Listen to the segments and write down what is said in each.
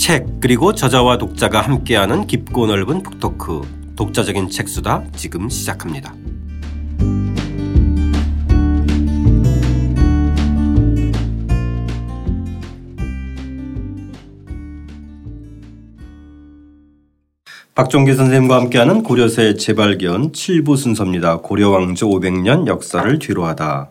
책 그리고 저자와 독자가 함께하는 깊고 넓은 북토크 독자적인 책수다 지금 시작합니다. 박종기 선생님과 함께하는 고려세 재발견 7부 순서입니다. 고려왕조 500년 역사를 뒤로하다.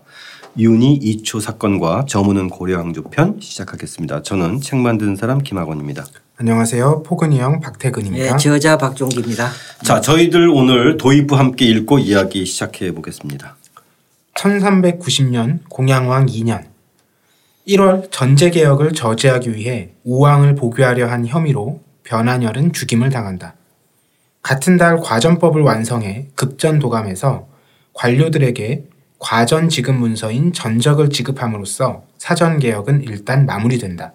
윤희 이초 사건과 저문은 고려왕조 편 시작하겠습니다. 저는 책 만든 사람 김학원입니다. 안녕하세요. 포근이 형 박태근입니다. 네, 저자 박종기입니다. 자, 저희들 오늘 도입부 함께 읽고 이야기 시작해 보겠습니다. 1390년 공양왕 2년 1월 전제 개혁을 저지하기 위해 우왕을 복위하려 한 혐의로 변한열은 죽임을 당한다. 같은 달 과전법을 완성해 급전 도감에서 관료들에게 과전 지급 문서인 전적을 지급함으로써 사전 개혁은 일단 마무리된다.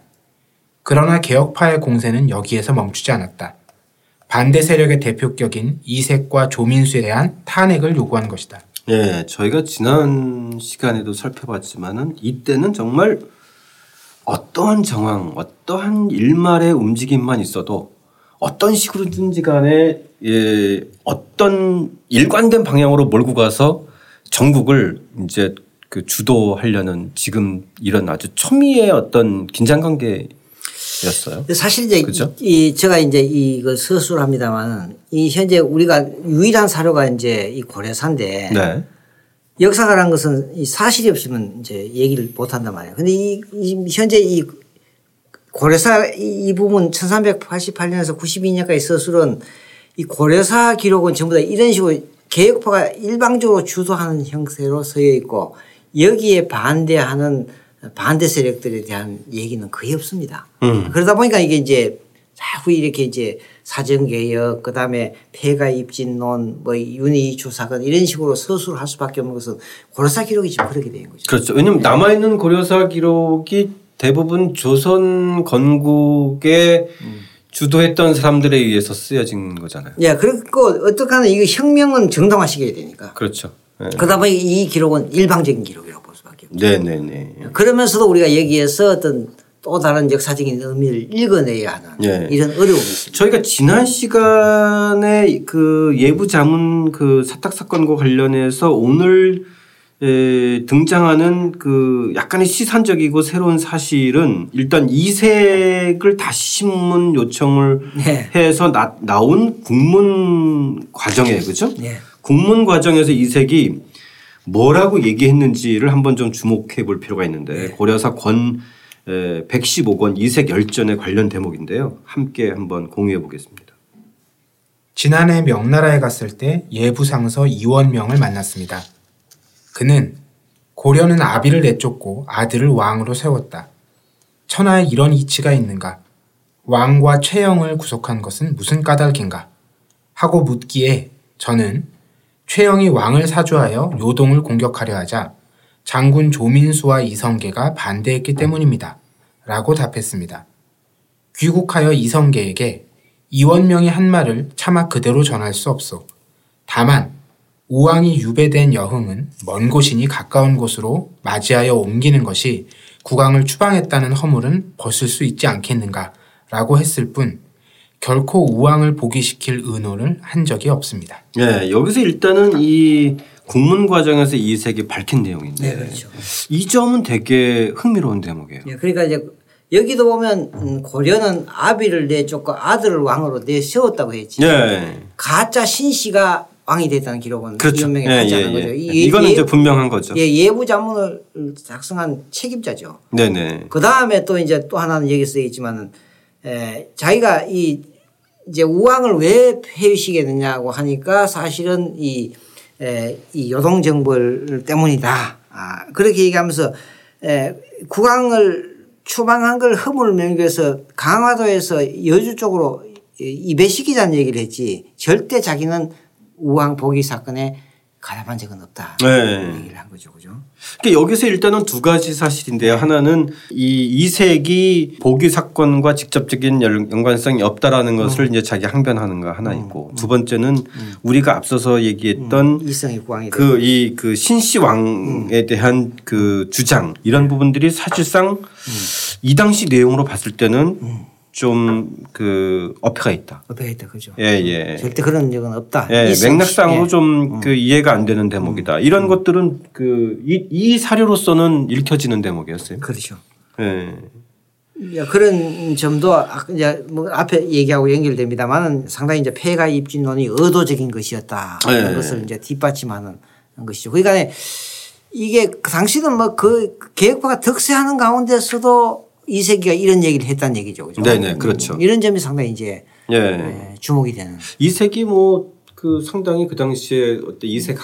그러나 개혁파의 공세는 여기에서 멈추지 않았다. 반대 세력의 대표격인 이색과 조민수에 대한 탄핵을 요구한 것이다. 예, 저희가 지난 시간에도 살펴봤지만은 이때는 정말 어떠한 정황, 어떠한 일말의 움직임만 있어도 어떤 식으로든지 간에 예, 어떤 일관된 방향으로 몰고 가서 전국을 이제 그 주도하려는 지금 이런 아주 초미의 어떤 긴장 관계였어요. 사실 이제 그죠? 이 제가 이제 이거 서술을 합니다만 이 현재 우리가 유일한 사료가 이제 이 고려사인데 네. 역사가라는 것은 이 사실이 없으면 이제 얘기를 못 한단 말이에요. 근데 이, 이 현재 이 고려사 이 부분 1388년에서 92년까지 서술은 이 고려사 기록은 전부 다 이런 식으로 개혁파가 일방적으로 주도하는 형태로 서여 있고 여기에 반대하는 반대 세력들에 대한 얘기는 거의 없습니다. 음. 그러다 보니까 이게 이제 자꾸 이렇게 이제 사정개혁 그다음에 폐가 입진론 뭐 윤희 주 사건 이런 식으로 서술을 할 수밖에 없는 것은 고려사 기록이 지금 그렇게 된 거죠. 그렇죠. 왜냐하면 남아있는 고려사 기록이 대부분 조선 건국에 주도했던 사람들에 의해서 쓰여진 거잖아요. 예, 그리고 어떡하나 이거 혁명은 정당화시켜야 되니까. 그렇죠. 네. 그러다 보니 이 기록은 일방적인 기록이라고 볼 수밖에 없죠. 네네네. 그러면서도 우리가 여기에서 어떤 또 다른 역사적인 의미를 읽어내야 하는 예. 이런 어려움이 있습니다. 저희가 지난 시간에 그 예부 자문 그 사탁 사건과 관련해서 오늘 에, 등장하는 그 약간의 시산적이고 새로운 사실은 일단 이색을 다시 신문 요청을 네. 해서 나, 나온 국문 과정에 그죠? 네. 국문 과정에서 이색이 뭐라고 얘기했는지를 한번 좀 주목해 볼 필요가 있는데 고려사 권 115권 이색 열전에 관련 대목인데요. 함께 한번 공유해 보겠습니다. 지난해 명나라에 갔을 때 예부상서 이원명을 만났습니다. 그는 고려는 아비를 내쫓고 아들을 왕으로 세웠다. 천하에 이런 이치가 있는가? 왕과 최영을 구속한 것은 무슨 까닭인가? 하고 묻기에 저는 최영이 왕을 사주하여 요동을 공격하려 하자 장군 조민수와 이성계가 반대했기 때문입니다. 라고 답했습니다. 귀국하여 이성계에게 이원명이 한 말을 차마 그대로 전할 수 없소. 다만 우왕이 유배된 여흥은 먼 곳이니 가까운 곳으로 맞이하여 옮기는 것이 국왕을 추방했다는 허물은 벗을 수 있지 않겠는가 라고 했을 뿐 결코 우왕을 복위시킬 의노를 한 적이 없습니다. 네, 여기서 일단은 이 국문 과정에서 이색이 밝힌 내용인데 네, 그렇죠. 이 점은 되게 흥미로운 대목이에요. 예, 그러니까 이제 여기도 보면 음, 고려는 아비를 내쫓고 아들을 왕으로 내세웠다고 했지. 네. 가짜 신씨가 왕이 됐다는 기록은 그렇죠. 이원명이 예, 가짜는 예, 거죠. 예. 이- 이거는 예- 이제 분명한 거죠. 예, 예부 자문을 작성한 책임자죠. 네네. 그 다음에 또 이제 또 하나는 여기 쓰여 있지만은 에, 자기가 이 이제 우왕을 왜 폐위시켰느냐고 하니까 사실은 이, 에, 이 요동정벌 때문이다. 아, 그렇게 얘기하면서 에, 국왕을 추방한 걸 허물을 명기해서 강화도에서 여주 쪽으로 이배시키자는 얘기를 했지 절대 자기는 우왕 복위 사건에 가담한 적은 없다. 네. 얘기를 한 거죠. 그죠? 그러니까 여기서 일단은 두 가지 사실인데요. 하나는 이 이색이 보기 사건과 직접적인 연- 연관성이 없다라는 것을 이제 자기 항변하는 거 하나 있고 두 번째는 우리가 앞서서 얘기했던 이성의 국왕이 그이그 신씨 왕에 대한 그 주장 이런 부분들이 사실상 이 당시 내용으로 봤을 때는 좀 그 어폐가 있다. 어폐가 있다 그죠. 예, 예. 절대 그런 적은 없다. 예, 있어. 맥락상으로 예. 좀그 이해가 안 되는 대목이다. 이런 것들은 그이 이 사료로서는 읽혀지는 대목이었어요. 그렇죠. 예. 야, 그런 점도 아- 이제 뭐 앞에 얘기하고 연결됩니다만은 상당히 이제 폐가 입진론이 의도적인 것이었다 하는 네. 것을 이제 뒷받침하는 것이죠. 그러니까 이게 그 당시는 뭐 그 개혁파가 득세하는 가운데서도 이세기가 이런 얘기를 했다는 얘기죠. 그죠? 네네, 그렇죠. 음, 이런 점이 상당히 이제 예. 예, 주목이 되는. 이색이 뭐그 상당히 그 당시에 어때 이색 음,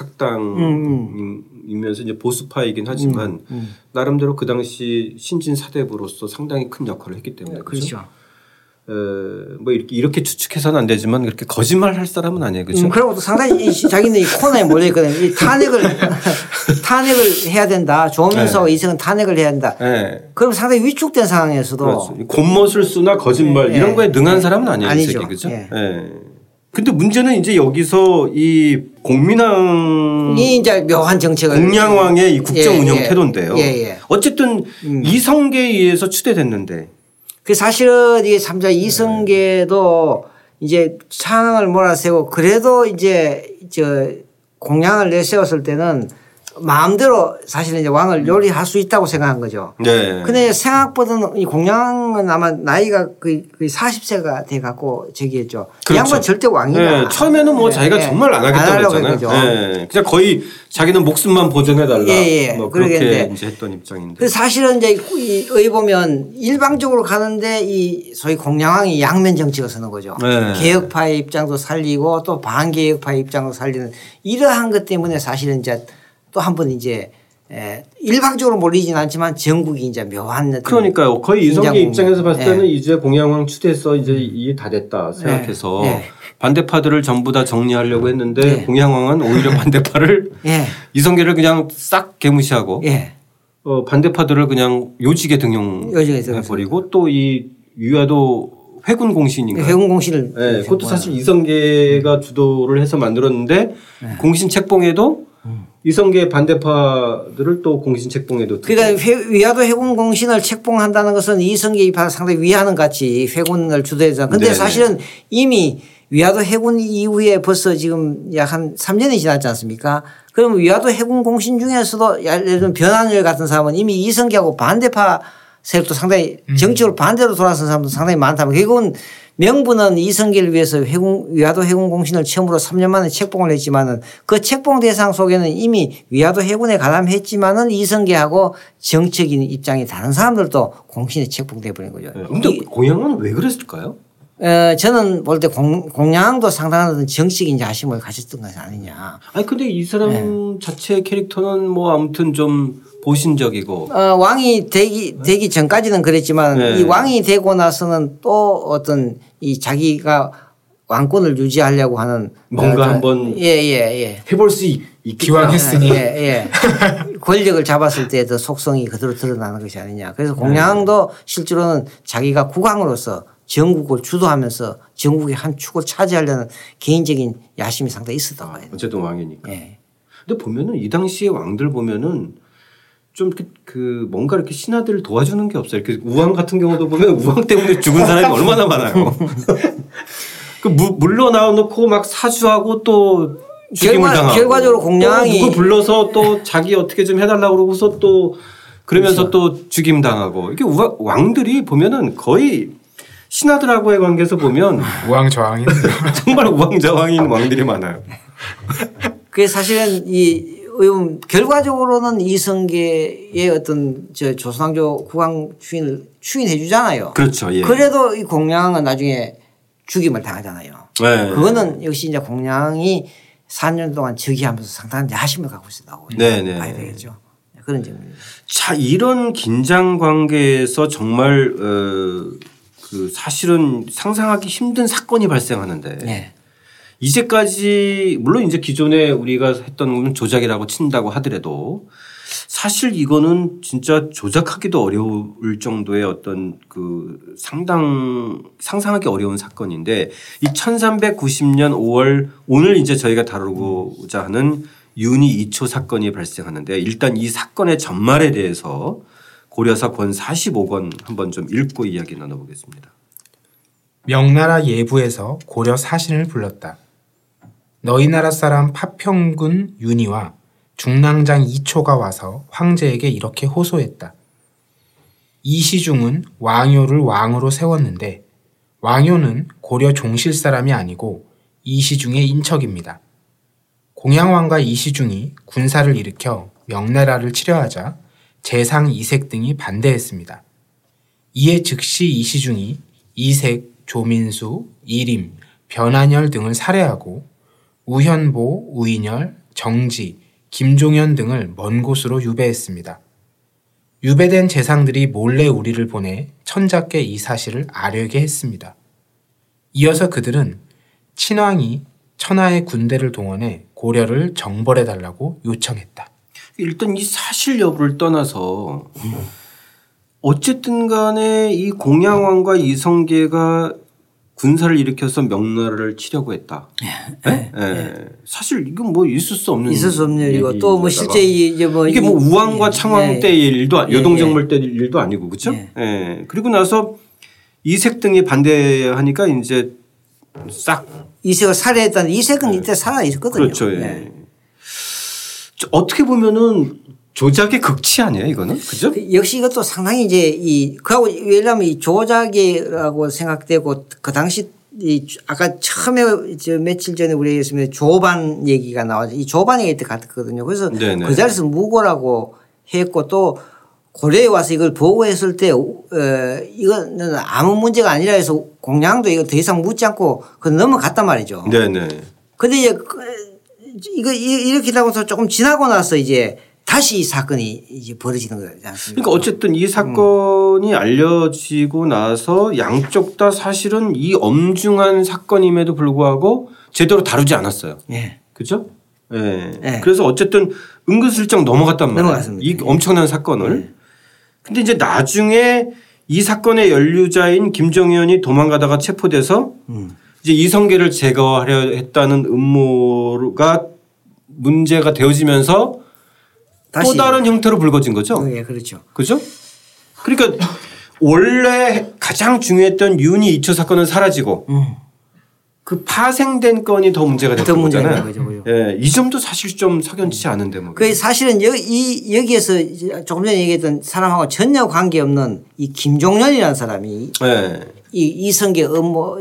학당이면서 이제 보수파이긴 하지만 음. 나름대로 그 당시 신진 사대부로서 상당히 큰 역할을 했기 때문에 그렇죠. 그렇죠. 어, 뭐 이렇게, 이렇게 추측해서는 안 되지만 그렇게 거짓말 할 사람은 아니에요. 그렇죠? 음, 그리고 또 상당히 이 자기는 이 코너에 몰려 있거든요. 이 탄핵을 탄핵을 해야 된다. 조민수하고 네. 이승은 탄핵을 해야 된다. 예. 그럼 상당히 위축된 상황에서도 그렇죠. 곤멋을 쓰나 거짓말 예, 이런 예. 거에 능한 사람은 아니에요. 아니죠. 그죠? 예. 예. 근데 문제는 이제 여기서 이 공민왕 이 이제 묘한 정책을 공양왕의 이 국정 예, 운영 예. 태도인데요. 예, 예. 어쨌든 이성계에 의해서 추대됐는데 그 사실은 이게 삼자 이성계도 이제 창을 몰아세고 그래도 이제 저 공양을 내세웠을 때는 마음대로 사실은 이제 왕을 요리할 수 있다고 생각한 거죠. 네. 근데 생각보다는 이 공양은 아마 나이가 거의, 거의 40세가 돼 갖고 저기 했죠. 이 그렇죠. 양반 절대 왕이다. 네, 처음에는 뭐 네, 자기가 네. 정말 안 하겠다고 하려고 했잖아요. 했죠. 네. 그냥 거의 자기는 목숨만 보존해 달라. 예, 예. 뭐 그렇게 그러겠는데. 이제 했던 입장인데. 사실은 이제 이 의회 보면 일방적으로 가는데 이 소위 공양왕이 양면 정책을 서는 거죠. 네. 개혁파의 입장도 살리고 또 반개혁파의 입장도 살리는 이러한 것 때문에 사실은 이제 또 한 번 이제 에, 일방적으로 몰리진 않지만 전국이 이제 묘한 그러니까요. 거의 이성계 입장에서 봤을 네. 때는 이제 공양왕 추대해서 이제 이게 다 됐다 생각해서 네. 네. 반대파들을 전부 다 정리하려고 했는데 네. 공양왕은 오히려 반대파를 예. 이성계를 그냥 싹 개무시하고 예. 어, 반대파들을 그냥 요직에 요직에 등용해버리고 또 이 유야도 회군 공신인가. 회군 공신을 네, 그것도 사실 이성계가 주도를 해서 만들었는데 공신 책봉에도 이성계 반대파들을 또 공신 책봉에도. 그러니까 회- 위화도 해군 공신을 책봉한다는 것은 이성계 입하를 상당히 위하는 같이 회군을 주도해서 근데 네네. 사실은 이미 위화도 해군 이후에 벌써 지금 약 한 3년이 지났지 않습니까? 그러면 위화도 해군 공신 중에서도 예를 들면 변한열 같은 사람은 이미 이성계하고 반대파 세력도 상당히 정치적으로 반대로 돌아선 사람도 상당히 많다면 결국은 명분은 이성계를 위해서 해군 위화도 해군 공신을 처음으로 3년 만에 책봉을 했지만은 그 책봉 대상 속에는 이미 위화도 해군에 가담했지만은 이성계하고 정책인 입장이 다른 사람들도 공신에 책봉돼 버린 거죠. 네. 근데 공양은 왜 그랬을까요? 어, 저는 볼 때 공양도 상당한 어떤 정치적인 자심을 가졌던 것이 아니냐. 아니 근데 이 사람 자체 캐릭터는 뭐 아무튼 좀 보신적이고 어, 왕이 되기 되기 전까지는 그랬지만 네. 이 왕이 되고 나서는 또 어떤 이 자기가 왕권을 유지하려고 하는 뭔가 어, 저- 한번 예, 예, 예. 해볼 수 있, 있겠다. 기왕 했으니 예, 예. 권력을 잡았을 때 더 속성이 그대로 드러나는 것이 아니냐. 그래서 네. 공양도 실제로는 자기가 국왕으로서 전국을 주도하면서 전국의 한 축을 차지하려는 개인적인 야심이 상당히 있었던 거예요. 어쨌든 왕이니까. 예. 근데 보면은 이 당시의 왕들 보면은 좀 그 뭔가 이렇게 신하들을 도와주는 게 없어요. 이렇게 우왕 같은 경우도 보면 우왕 때문에 죽은 사람이 얼마나 많아요. 그 무- 물러 나와 놓고 막 사주하고 또 죽임을 결과- 당하고 결과적으로 공양이- 또 누구 불러서 또 자기 어떻게 좀 해달라고 그러고서 또 그러면서 또 죽임 당하고 이게 우왕, 왕들이 보면은 거의 신하들하고의 관계에서 보면 우왕좌왕이 정말 우왕좌왕인 왕들이 많아요. 그게 사실은 이 의원 결과적으로는 이성계의 어떤 저 조선왕조 국왕 추인을 추인해 주잖아요. 그렇죠. 예. 그래도 이 공양은 나중에 죽임을 당하잖아요. 네. 그거는 역시 이제 공양이 4년 동안 즉위하면서 상당한 야심을 갖고 있었다고 네, 네, 봐야 네. 되겠죠. 그런 점입니다. 자 이런 긴장 관계에서 정말 어, 그 사실은 상상하기 힘든 사건이 발생하는데 네. 이제까지 물론 이제 기존에 우리가 했던 건 조작이라고 친다고 하더라도 사실 이거는 진짜 조작하기도 어려울 정도의 어떤 그 상당 상상하기 어려운 사건인데 이 1390년 5월 오늘 이제 저희가 다루고자 하는 윤희 2초 사건이 발생하는데 일단 이 사건의 전말에 대해서 고려사 권 45권 한번 좀 읽고 이야기 나눠보겠습니다. 명나라 예부에서 고려 사신을 불렀다. 너희 나라 사람 파평군 윤희와 중랑장 이초가 와서 황제에게 이렇게 호소했다. 이시중은 왕요를 왕으로 세웠는데 왕요는 고려 종실 사람이 아니고 이시중의 인척입니다. 공양왕과 이시중이 군사를 일으켜 명나라를 치려하자 재상 이색 등이 반대했습니다. 이에 즉시 이시중이 이색, 조민수, 이림, 변한열 등을 살해하고 우현보, 우인열, 정지, 김종현 등을 먼 곳으로 유배했습니다. 유배된 재상들이 몰래 우리를 보내 천자께 이 사실을 아뢰게 했습니다. 이어서 그들은 친왕이 천하의 군대를 동원해 고려를 정벌해 달라고 요청했다. 일단 이 사실 여부를 떠나서 어쨌든 간에 이 공양왕과 이성계가 군사를 일으켜서 명나라를 치려고 했다. 예? 예. 사실 이건 뭐 있을 수 없는 있을 수 없는 일이고 또 뭐. 실제 이제 뭐 이게 뭐 이- 우왕과 예, 창왕 예. 때의 일도 아- 예, 여동정벌 때 일도 아니고 그렇죠? 예. 예. 그리고 나서 이색 등이 반대하니까 이제 싹 이색을 살해했다는 이색은 이때 살아 있었거든요. 그렇죠. 예. 어떻게 보면은 조작의 극치 아니에요 이거는 그죠? 그 역시 이것도 상당히 이제 이 그하고 왜냐하면 이 조작이라고 생각되고 그 당시 이 아까 처음에 저 며칠 전에 우리 얘기했으면 조반 얘기가 나와서 이 조반 얘기 때 같았거든요. 그래서 네네. 그 자리에서 무고라고 했고 또 고려에 와서 이걸 보고했을 때 어, 이거는 아무 문제가 아니라 해서 공양도 이거 더 이상 묻지 않고 그 넘어갔단 말이죠. 네네. 근데 이제 그 이거 이- 이렇게 하고서 조금 지나고 나서 이제 다시 이 사건이 이제 벌어지는 거지 않습니까? 그러니까 어쨌든 이 사건이 알려지고 나서 양쪽 다 사실은 이 엄중한 사건임에도 불구하고 제대로 다루지 않았어요. 예. 그죠? 예. 예. 그래서 어쨌든 은근슬쩍 넘어갔단 말이에요. 넘어갔습니다. 이 엄청난 사건을. 근데 이제 나중에 이 사건의 연루자인 김정현이 도망가다가 체포돼서 음. 이제 이성계를 제거하려 했다는 음모가 문제가 되어지면서 또 다른 형태로 불거진 거죠. 예, 그렇죠. 그죠? 그러니까 원래 가장 중요했던 윤희 2초 사건은 사라지고 음. 그 파생된 건이 더 문제가 더 됐던 문제가 거잖아요. 거죠. 예, 이 점도 사실 좀 석연치 않은 대목. 그 사실은 여기 이 여기에서 조금 전에 얘기했던 사람하고 전혀 관계없는 이 김종련이라는 사람이 예. 이 이성계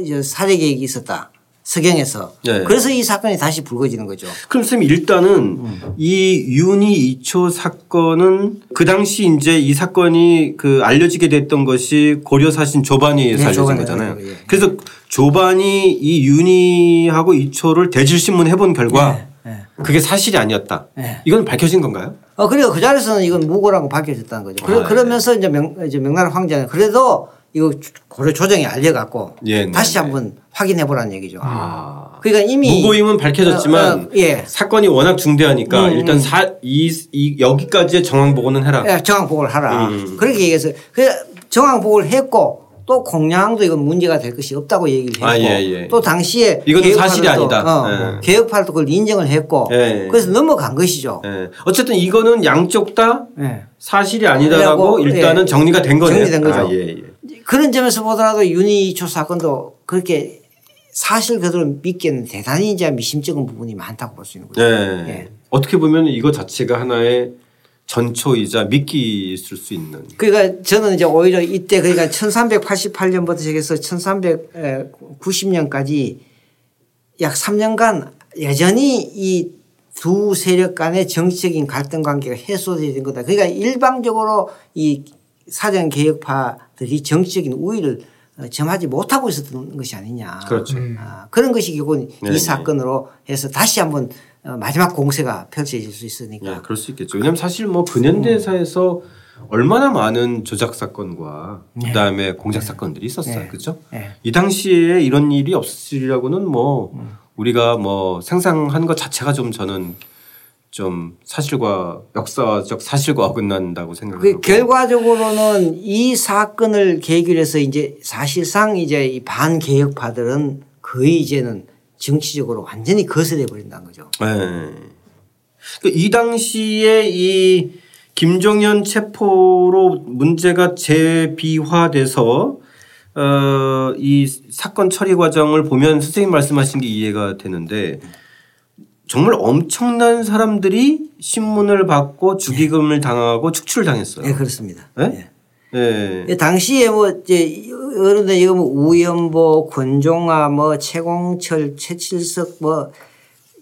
이제 살해 계획이 있었다. 서경에서. 예. 그래서 이 사건이 다시 불거지는 거죠. 그럼 선생님 일단은 이 윤희 2초 사건은 그 당시 이제 이 사건이 그 알려지게 됐던 것이 고려 사신 조반이에 네, 서 알려진 조반에 거잖아요. 알려진 거예요. 그래서 조반이 이 윤희하고 2초를 대질신문 해본 결과 예. 그게 사실이 아니었다. 예. 이건 밝혀진 건가요? 어, 그리고 그 자리에서는 이건 무고라고 밝혀졌다는 거죠. 아, 예. 그러 면서 이제 명, 이제 명나라 황제는 그래도 이거 고려 조정에 알려갖고 예, 네, 다시 네. 한번 확인해 보라는 얘기죠. 아. 그러니까 이미 무고임은 밝혀졌지만 어, 어, 예. 사건이 워낙 중대하니까 음, 일단 음. 사, 이, 이 여기까지의 정황 보고는 해라. 예, 정황 보고를 하라. 음. 그렇게 얘기해서 그 정황 보고를 했고 또 공양도 이건 문제가 될 것이 없다고 얘기를 했고 아, 예, 예. 또 당시에 개혁파도 사실이 또, 아니다. 어, 예. 개혁파도 그걸 인정을 했고 예. 그래서 넘어간 것이죠. 예. 어쨌든 이거는 양쪽 다 예. 사실이 아니다라고 일단은 예. 정리가 된 거네요. 정리된 거죠. 아, 예, 예. 그런 점에서 보더라도 윤희초 사건도 그렇게 사실 그대로 믿기에는 대단히 이제 미심쩍은 부분이 많다고 볼 수 있는 거죠. 예. 예. 어떻게 보면 이거 자체가 하나의 전초이자 미끼 있을 수 있는. 그러니까 저는 이제 오히려 이때 그러니까 1388년부터 시작해서 1390년까지 약 3년간 여전히 이 두 세력 간의 정치적인 갈등 관계가 해소되는 거다. 그러니까 일방적으로 이 사정 개혁파들이 정치적인 우위를 어, 점하지 못하고 있었던 것이 아니냐. 그렇죠. 아, 그런 것이 결국은 네, 이 네. 사건으로 해서 다시 한번 어, 마지막 공세가 펼쳐질 수 있으니까. 예, 그럴 수 있겠죠. 왜냐하면 사실 뭐 근현대사에서 얼마나 많은 조작 사건과 그다음에 공작 사건들이 있었어요. 네. 그렇죠? 네. 이 당시에 이런 일이 없으리라고는 뭐 우리가 뭐 생상한 것 자체가 좀 저는 좀 사실과 역사적 사실과 어긋난다고 그 생각하고 결과적으로는 이 사건을 계기로 해서 이제 사실상 이제 이 반개혁파들은 거의 이제는 정치적으로 완전히 거세돼 버린다는 거죠. 네. 그이 당시에 이 김종현 체포로 문제가 재비화돼서 어, 이 사건 처리 과정을 보면 선생님 말씀하신 게 이해가 되는데 정말 엄청난 사람들이 신문을 받고 주기금을 당하고 축출을 당했어요. 네, 그렇습니다. 네? 네. 예, 당시에 뭐 이제 어른들 이거 뭐 우연보, 권종아, 뭐 최공철, 최칠석, 뭐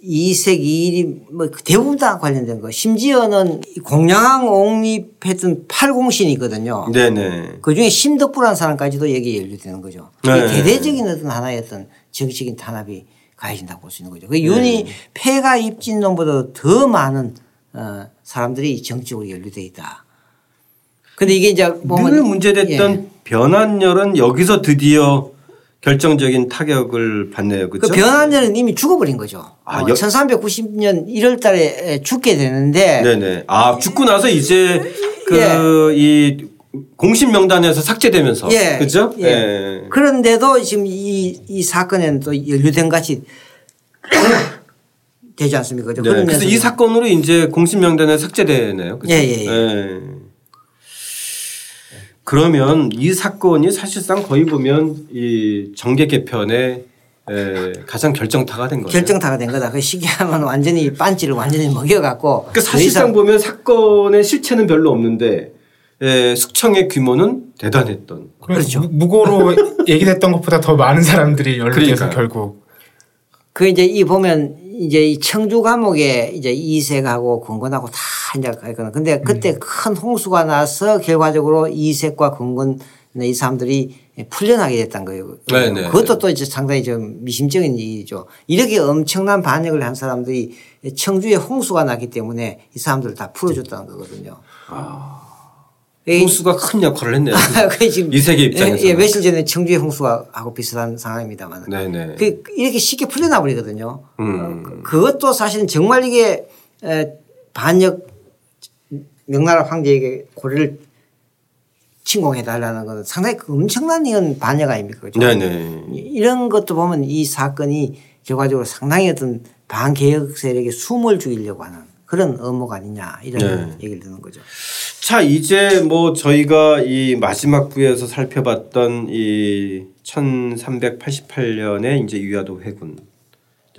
이색, 이일이 뭐 대부분 다 관련된 거. 심지어는 공양항 옹립했던 팔공신이거든요. 네네. 그 중에 심덕부라는 사람까지도 여기에 연루되는 거죠. 네. 대대적인 어떤 하나의 어떤 정치적인 탄압이 가해진다고 볼 수 있는 거죠. 그 윤이 폐가 입진 놈보다 더 많은 어, 사람들이 정치적으로 연루돼 있다. 근데 이게 이제 보면 늘 문제됐던 예. 변환열은 여기서 드디어 결정적인 타격을 받네요. 그 그렇죠? 변환자는 이미 죽어버린 거죠. 아, 어, 여- 1390년 1월 달에 죽게 되는데 네네. 아 죽고 나서 이제 예. 그이 공신 명단에서 삭제되면서 예. 그렇죠? 예. 그런데도 지금 이, 이 사건에는 또 연루된 같이 되지 않습니까? 네. 그런 그래서 이 사건으로 이제 공신 명단에 삭제되네요. 예, 예, 예. 예. 그러면 이 사건이 사실상 거의 보면 이 정계 개편의 에, 가장 결정타가 된 거예요. 결정타가 된 거다. 그 시기하면 완전히 반지를 완전히 먹여갖고 그러니까 사실상 보면 사건의 실체는 별로 없는데 에, 숙청의 규모는 대단했던. 그렇죠. 무- 무고로 얘기됐던 것보다 더 많은 사람들이 연루돼서. 결국 그 이제 이 보면 이제 이 청주 감옥에 이제 이색하고 권건하고 다 이제 가거든. 근데 그때 음. 큰 홍수가 나서 결과적으로 이색과 권건 이 사람들이 풀려나게 됐던 거예요. 네네. 그것도 또 이제 상당히 좀 미심적인 일이죠. 이렇게 엄청난 반역을 한 사람들이 청주에 홍수가 났기 때문에 이 사람들을 다 풀어줬다는 거거든요. 이- 홍수가 큰 역할을 했네요. 그 지금 이 세계 입장에서. 예, 예, 며칠 전에 청주의 홍수가 하고 비슷한 상황입니다만. 네네. 그 이렇게 쉽게 풀려나 버리거든요. 음. 그것도 사실은 정말 이게 에, 반역 명나라 황제에게 고려를 침공해 달라는 건 상당히 그 엄청난 이건 반역 아닙니까? 그죠? 네네. 이런 것도 보면 이 사건이 결과적으로 상당히 어떤 반개혁 세력에 숨을 죽이려고 하는 그런 업무가 아니냐 이런 네. 얘기를 듣는 거죠. 자 이제 뭐 저희가 이 마지막 부에서 살펴봤던 이 1388년에 이제 유야도 회군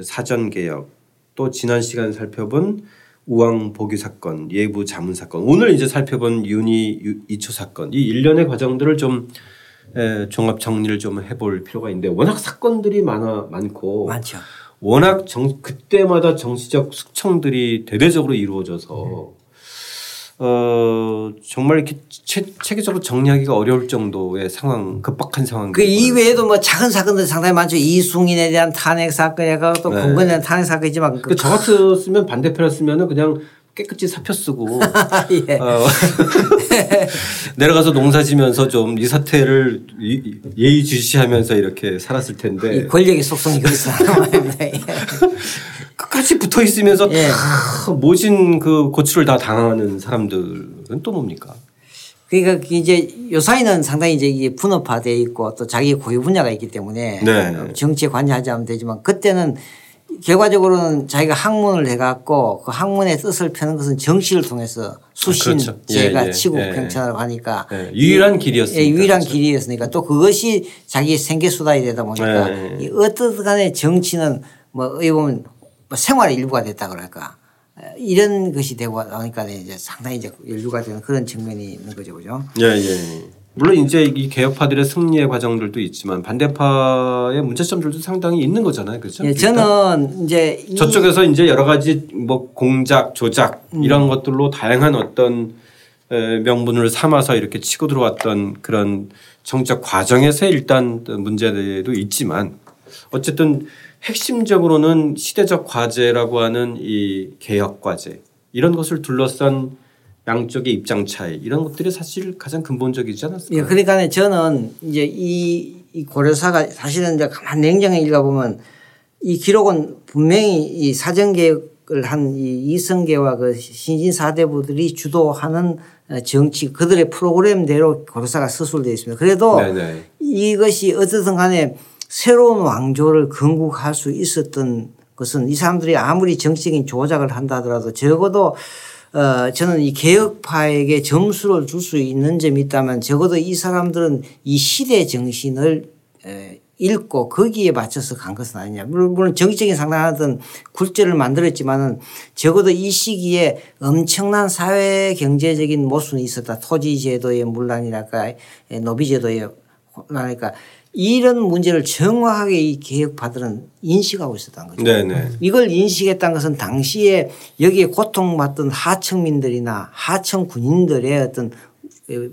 사전 개혁 또 지난 시간 살펴본 우왕 보규 사건 예부 자문 사건 오늘 이제 살펴본 윤희 유- 이초 사건 이 일련의 과정들을 좀 에, 종합 정리를 좀 해볼 필요가 있는데 워낙 사건들이 많아 많고 많죠. 워낙 정, 그때마다 정치적 숙청들이 대대적으로 이루어져서 어 정말 이렇게 체, 체계적으로 정리하기가 어려울 정도의 상황 급박한 상황. 그 이외에도 뭐 작은 사건들 상당히 많죠. 이승인에 대한 탄핵 사건이고 또 네. 권건에 대한 탄핵 사건이지만 그저 같았으면 반대편이었으면은 그냥 깨끗이 사표 쓰고 예. 어, 내려가서 농사 지면서 좀 이 사태를 예의주시하면서 이렇게 살았을 텐데 이 권력의 속성이 말입니다. 예. 끝까지 붙어 있으면서 예. 다 모진 그 고초를 다 당하는 사람들은 또 뭡니까? 그러니까 그 이제 요사이는 상당히 이제 분업화되어 있고 또 자기 고유 분야가 있기 때문에 네. 정치에 관여하지 않으면 되지만 그때는 결과적으로는 자기가 학문을 해갖고 그 학문의 뜻을 펴는 것은 정치를 통해서 수신제가 그렇죠. 예, 예, 치국 예. 평천하고 하니까 예, 유일한 길이었으니까. 예, 유일한 그렇죠. 길이었으니까 또 그것이 자기의 생계 수단이 되다 보니까 예, 예. 이 어떻든 간에 정치는 뭐 어떻게 보면 뭐 생활의 일부가 됐다 그럴까 이런 것이 되고 나니까 이제 상당히 이제 연루가 되는 그런 측면이 있는 거죠, 그죠? 예, 예. 물론 이제 이 개혁파들의 승리의 과정들도 있지만 반대파의 문제점들도 상당히 있는 거잖아요. 그렇죠? 예, 저는 이제 이 저쪽에서 이제 여러 가지 뭐 공작, 조작 음. 이런 것들로 다양한 어떤 에, 명분을 삼아서 이렇게 치고 들어왔던 그런 정책 과정에서 일단 문제도 있지만 어쨌든 핵심적으로는 시대적 과제라고 하는 이 개혁 과제 이런 것을 둘러싼 양쪽의 입장 차이 이런 것들이 사실 가장 근본적이지 않았을까요? 예, 그러니까 저는 이제 이, 이 고려사가 사실은 이제 가만 냉정히 읽어보면 이 기록은 분명히 이 사정개혁을 한 이 이성계와 그 신진 사대부들이 주도하는 어, 정치 그들의 프로그램대로 고려사가 서술되어 있습니다. 그래도 네네. 이것이 어쨌든 간에 새로운 왕조를 건국할 수 있었던 것은 이 사람들이 아무리 정치적인 조작을 한다 하더라도 적어도 어, 저는 이 개혁파에게 점수를 줄 수 있는 점이 있다면 적어도 이 사람들은 이 시대 정신을 에, 읽고 거기에 맞춰서 간 것은 아니냐. 물론 정치적인 상당한 굴절을 만들었지만은 적어도 이 시기에 엄청난 사회 경제적인 모순이 있었다. 토지제도의 문란이랄까 노비제도의 혼란이랄까 이런 문제를 정확하게 이 개혁파들은 인식하고 있었다는 거죠. 네네. 이걸 인식했다는 것은 당시에 여기에 고통받던 하청민들이나 하청 군인들의 어떤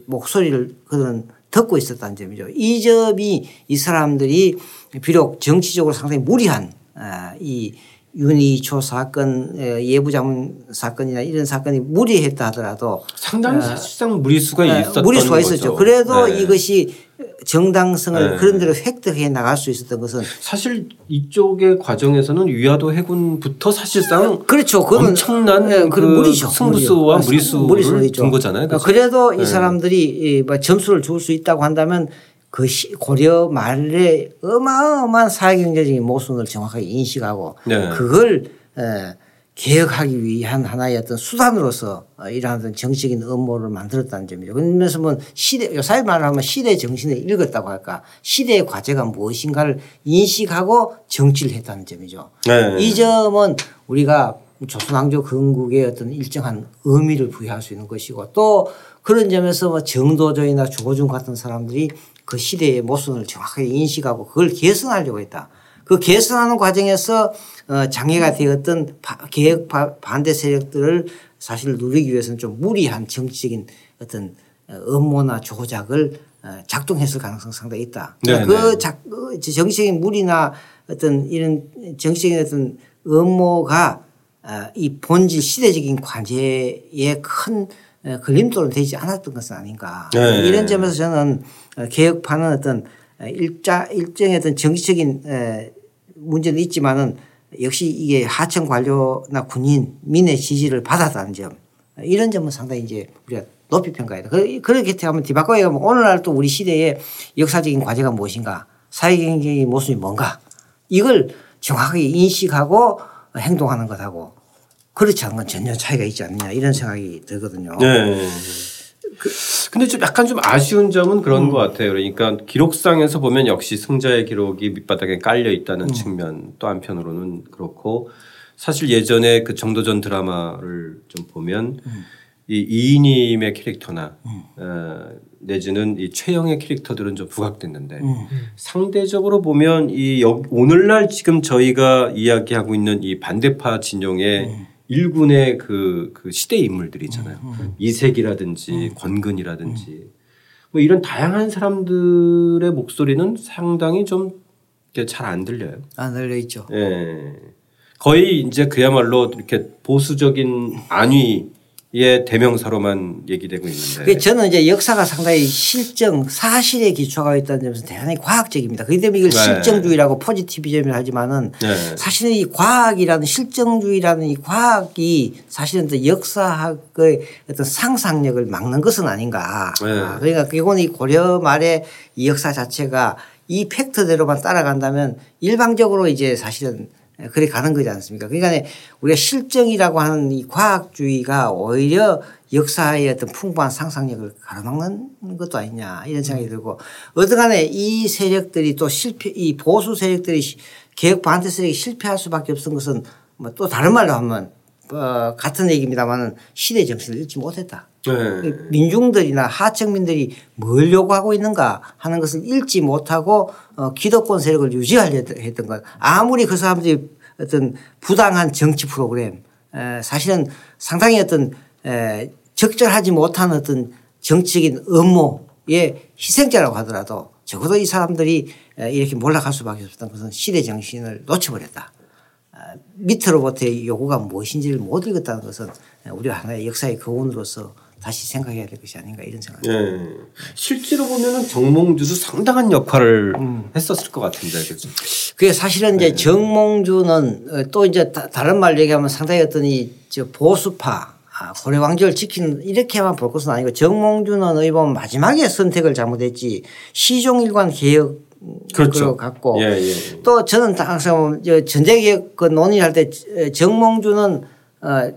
목소리를 그들은 듣고 있었다는 점이죠. 이 점이 이 사람들이 비록 정치적으로 상당히 무리한 아, 이 윤희초 사건 예부자문 사건이나 이런 사건이 무리했다 하더라도 상당히 사실상 무리수가 네, 있었던 무리수가 거죠. 있었죠. 그래도 네. 이것이 정당성을 네. 그런 대로 획득해 나갈 수 있었던 것은 사실 이쪽의 과정에서는 위화도 해군부터 사실상 그렇죠. 그건 엄청난 예, 그 무리죠. 승부수와 무리수가 있죠. 둔 거잖아요. 그죠? 그래도 이 네. 사람들이 이뭐 점수를 줄 수 있다고 한다면 그 시- 고려 말에 어마어마한 사회경제적인 모순을 정확하게 인식하고 네. 그걸 에, 개혁하기 위한 하나의 어떤 수단으로서 어, 이러한 어떤 정치적인 음모를 만들었다는 점이죠. 그러면서 뭐 시대, 요사이 말을 하면 시대 정신을 읽었다고 할까 시대의 과제가 무엇인가를 인식하고 정치를 했다는 점이죠. 네. 이 점은 우리가 조선왕조 건국에 어떤 일정한 의미를 부여할 수 있는 것이고 또 그런 점에서 뭐 정도조이나 조호중 같은 사람들이 그 시대의 모순을 정확하게 인식하고 그걸 개선하려고 했다. 그 개선하는 과정에서 어, 장애가 되었던 바- 개혁 바- 반대 세력들을 사실 누리기 위해서는 좀 무리한 정치적인 어떤 어, 음모나 조작을 어, 작동했을 가능성 이 상당히 있다. 네, 그 네. 작, 어, 정치적인 무리나 어떤 이런 정치적인 어떤 음모가 어, 이 본질 시대적인 관제에 큰 어, 걸림돌은 되지 않았던 것은 아닌가. 네. 이런 점에서 저는 어, 개혁파는 어떤 어, 일자 어떤 정치적인 에, 문제는 있지만은 역시 이게 하청 관료나 군인 민의 지지를 받았다는 점 어, 이런 점은 상당히 이제 우리가 높이 평가해야 돼. 그- 그렇게 하면 뒤바꿔야 하면 오늘날 또 우리 시대의 역사적인 과제가 무엇인가 사회경제의 모습이 뭔가 이걸 정확하게 인식하고 행동하는 것하고 그렇지 않은 건 전혀 차이가 있지 않느냐 이런 생각이 들거든요. 네. 근데 좀 약간 좀 아쉬운 점은 그런 것 같아요. 그러니까 기록상에서 보면 역시 승자의 기록이 밑바닥에 깔려 있다는 측면 또 한편으로는 그렇고 사실 예전에 그 정도전 드라마를 좀 보면 이 이인임의 캐릭터나 어, 내지는 이 최영의 캐릭터들은 좀 부각됐는데 상대적으로 보면 이 여- 오늘날 지금 저희가 이야기하고 있는 이 반대파 진영의 일군의 그, 그 시대 인물들이잖아요. 이색이라든지 권근이라든지 뭐 이런 다양한 사람들의 목소리는 상당히 좀 잘 안 들려요. 안 열려 있죠. 예. 거의 이제 그야말로 이렇게 보수적인 안위 의 대명사로만 얘기되고 있는데. 그 저는 이제 역사가 상당히 실정 사실에 기초가 있다는 점에서 대단히 과학적입니다. 그렇기 때문에 이걸 네. 실정주의라고 포지티비즘을 하지만은 네. 사실은 이 과학이라는 실정주의라는 이 과학이 사실은 또 역사학의 어떤 상상력을 막는 것은 아닌가. 네. 아, 그러니까 이건 이 고려 말의 이 역사 자체가 이 팩트대로만 따라간다면 일방적으로 이제 사실은 그래 가는 거지 않습니까? 그러니까 우리가 실정이라고 하는 이 과학주의가 오히려 역사의 어떤 풍부한 상상력을 가로막는 것도 아니냐 이런 생각이 들고 어떠간에 이 세력들이 또 실패 이 보수 세력들이 시- 개혁 반대 세력이 실패할 수밖에 없은 것은 뭐 또 다른 말로 하면 어, 같은 얘기입니다만은 시대 정신을 잃지 못했다. 네. 민중들이나 하층민들이 뭘 요구하고 있는가 하는 것을 읽지 못하고 어, 기득권 세력을 유지하려 했던 것. 아무리 그 사람들이 어떤 부당한 정치 프로그램 에, 사실은 상당히 어떤 에, 적절하지 못한 어떤 정치적인 음모의 희생자라고 하더라도 적어도 이 사람들이 에, 이렇게 몰락할 수밖에 없었던 것은 시대 정신을 놓쳐버렸다. 아, 밑으로부터의 요구가 무엇인지를 못 읽었다는 것은 우리가 하나의 역사의 거운으로서 다시 생각해야 될 것이 아닌가 이런 생각이 듭니다. 예. 실제로 보면은 정몽주도 상당한 역할을 했었을 것 같은데 그죠? 그게 사실은 네. 이제 정몽주는 어, 또 이제 다- 다른 말로 얘기하면 상당히 어떤 이저 보수파 아, 고려 왕조를 지키는 이렇게만 볼 것은 아니고 정몽주는 보면 마지막에 선택을 잘못했지 시종일관 개혁 그렇죠. 갖고 예, 예. 또 저는 항상 저 전쟁개혁 그 논의할 때 정몽주는 어,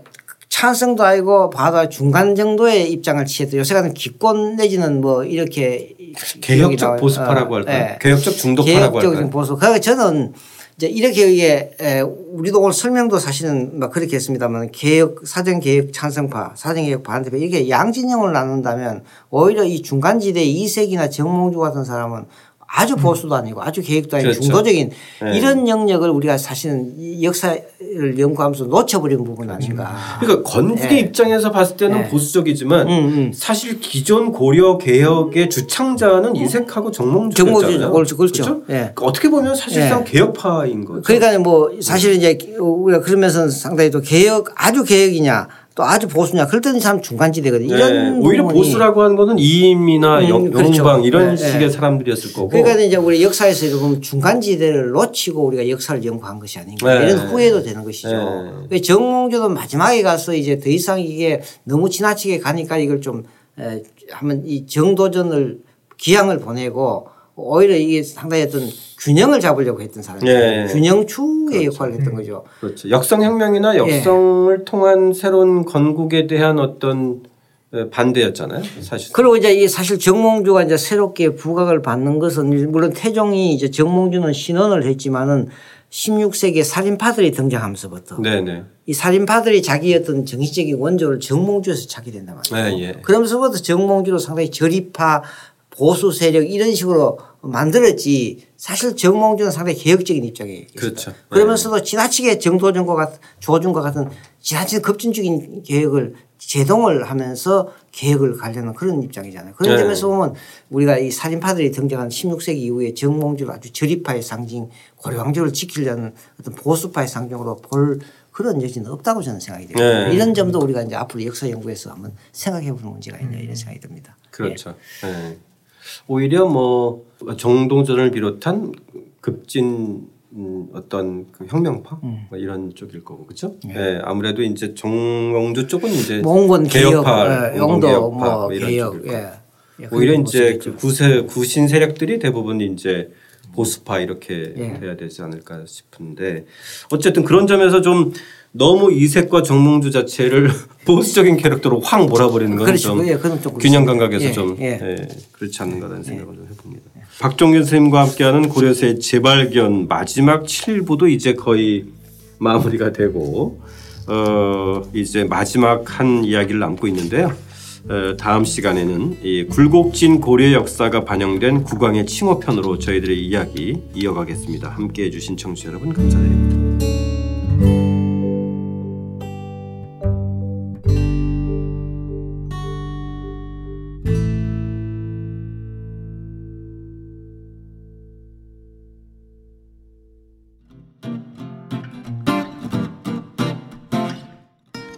찬성도 아니고 봐도 중간 정도의 입장을 취했다. 요새 같은 기권 내지는 뭐 이렇게 개혁적 보수파라고 할까요? 네. 개혁적 중도파라고 개혁적 할까요? 보수. 그러니까 저는 이제 이렇게 이게 우리도 오늘 설명도 사실은 막 그렇게 했습니다만 개혁 사정 개혁 찬성파 사정 개혁 반대파 이렇게 양진영을 나눈다면 오히려 이 중간 지대 이색이나 정몽주 같은 사람은 아주 보수도 아니고 아주 계획도 아니고 그렇죠. 중도적인 네. 이런 영역을 우리가 사실은 역사를 연구하면서 놓쳐버린 부분 아닌가. 그러니까 건국의 네. 입장에서 봤을 때는 네. 보수적이지만 음, 음. 사실 기존 고려 개혁의 주창자는 이색하고 정몽주였잖아요. 그렇죠. 그렇죠. 네. 어떻게 보면 사실상 네. 개혁파인 거죠. 그러니까 뭐 사실 이제 우리가 그러면서 상당히 또 개혁 아주 개혁이냐 또 아주 보수냐 그럴 때는 참 중간지대거든요. 네. 이런 오히려 보수라고 하는 거는 이임이나 음, 영방 그렇죠. 이런 네. 식의 사람들이었을 거고. 그러니까 이제 우리 역사에서 보면 중간지대를 놓치고 우리가 역사를 연구한 것이 아닌가 네. 이런 후회도 되는 것이죠. 네. 정몽주도 마지막에 가서 이제 더 이상 이게 너무 지나치게 가니까 이걸 좀 한번 이 정도전을 기양을 보내고 오히려 이게 상당히 어떤 균형을 잡으려고 했던 사람이에요. 예. 균형추의 그렇죠. 역할을 했던 거죠. 그렇죠. 역성혁명이나 역성을 예. 통한 새로운 건국에 대한 어떤 반대였잖아요. 사실. 그리고 이제 사실 정몽주가 이제 새롭게 부각을 받는 것은 물론 태종이 이제 정몽주는 신원을 했지만은 16세기에 살인파들이 등장하면서부터 네네. 이 살인파들이 자기 어떤 정치적인 원조를 정몽주에서 찾게 된단 말이에요. 네, 예. 그러면서부터 정몽주로 상당히 저리파 보수 세력 이런 식으로 만들었지 사실 정몽주는 상당히 개혁적인 입장이에요. 그렇죠. 그러면서도 네. 지나치게 정도전과 같은 조준과 같은 지나치게 급진적인 개혁을 제동을 하면서 개혁을 가려는 그런 입장이잖아요. 그런 네. 점에서 보면 우리가 이 살인파들이 등장한 16세기 이후에 정몽주를 아주 저리파의 상징 고려왕조를 지키려는 어떤 보수파의 상징으로 볼 그런 여지는 없다고 저는 생각이 됩니다. 네. 이런 점도 우리가 이제 앞으로 역사 연구에서 한번 생각해 보는 문제가 있냐 이런 생각이 듭니다. 그렇죠. 네. 오히려 뭐 정동전을 비롯한 급진 음, 어떤 그 혁명파 음. 뭐 이런 쪽일 거고 그렇죠? 네. 네. 아무래도 이제 정몽주 쪽은 이제 몽곤 개혁파, 네, 영도 뭐, 뭐 이런 개혁, 쪽일 예. 예. 오히려 이제 그 구세 구신 세력들이 대부분 이제 보수파 이렇게 예. 돼야 되지 않을까 싶은데 어쨌든 그런 점에서 좀 너무 이색과 정몽주 자체를 보수적인 캐릭터로 확 몰아버리는 건좀 예, 균형 감각에서 예, 좀 예. 예, 그렇지 않는가라는 생각을 좀 해봅니다. 박종균 선생님과 함께하는 고려사의 재발견 마지막 7부도 이제 거의 마무리가 되고 어 이제 마지막 한 이야기를 남고 있는데요. 어, 다음 시간에는 이 굴곡진 고려 역사가 반영된 국왕의 칭호편으로 저희들의 이야기 이어가겠습니다. 함께 해 주신 청취자 여러분 감사드립니다.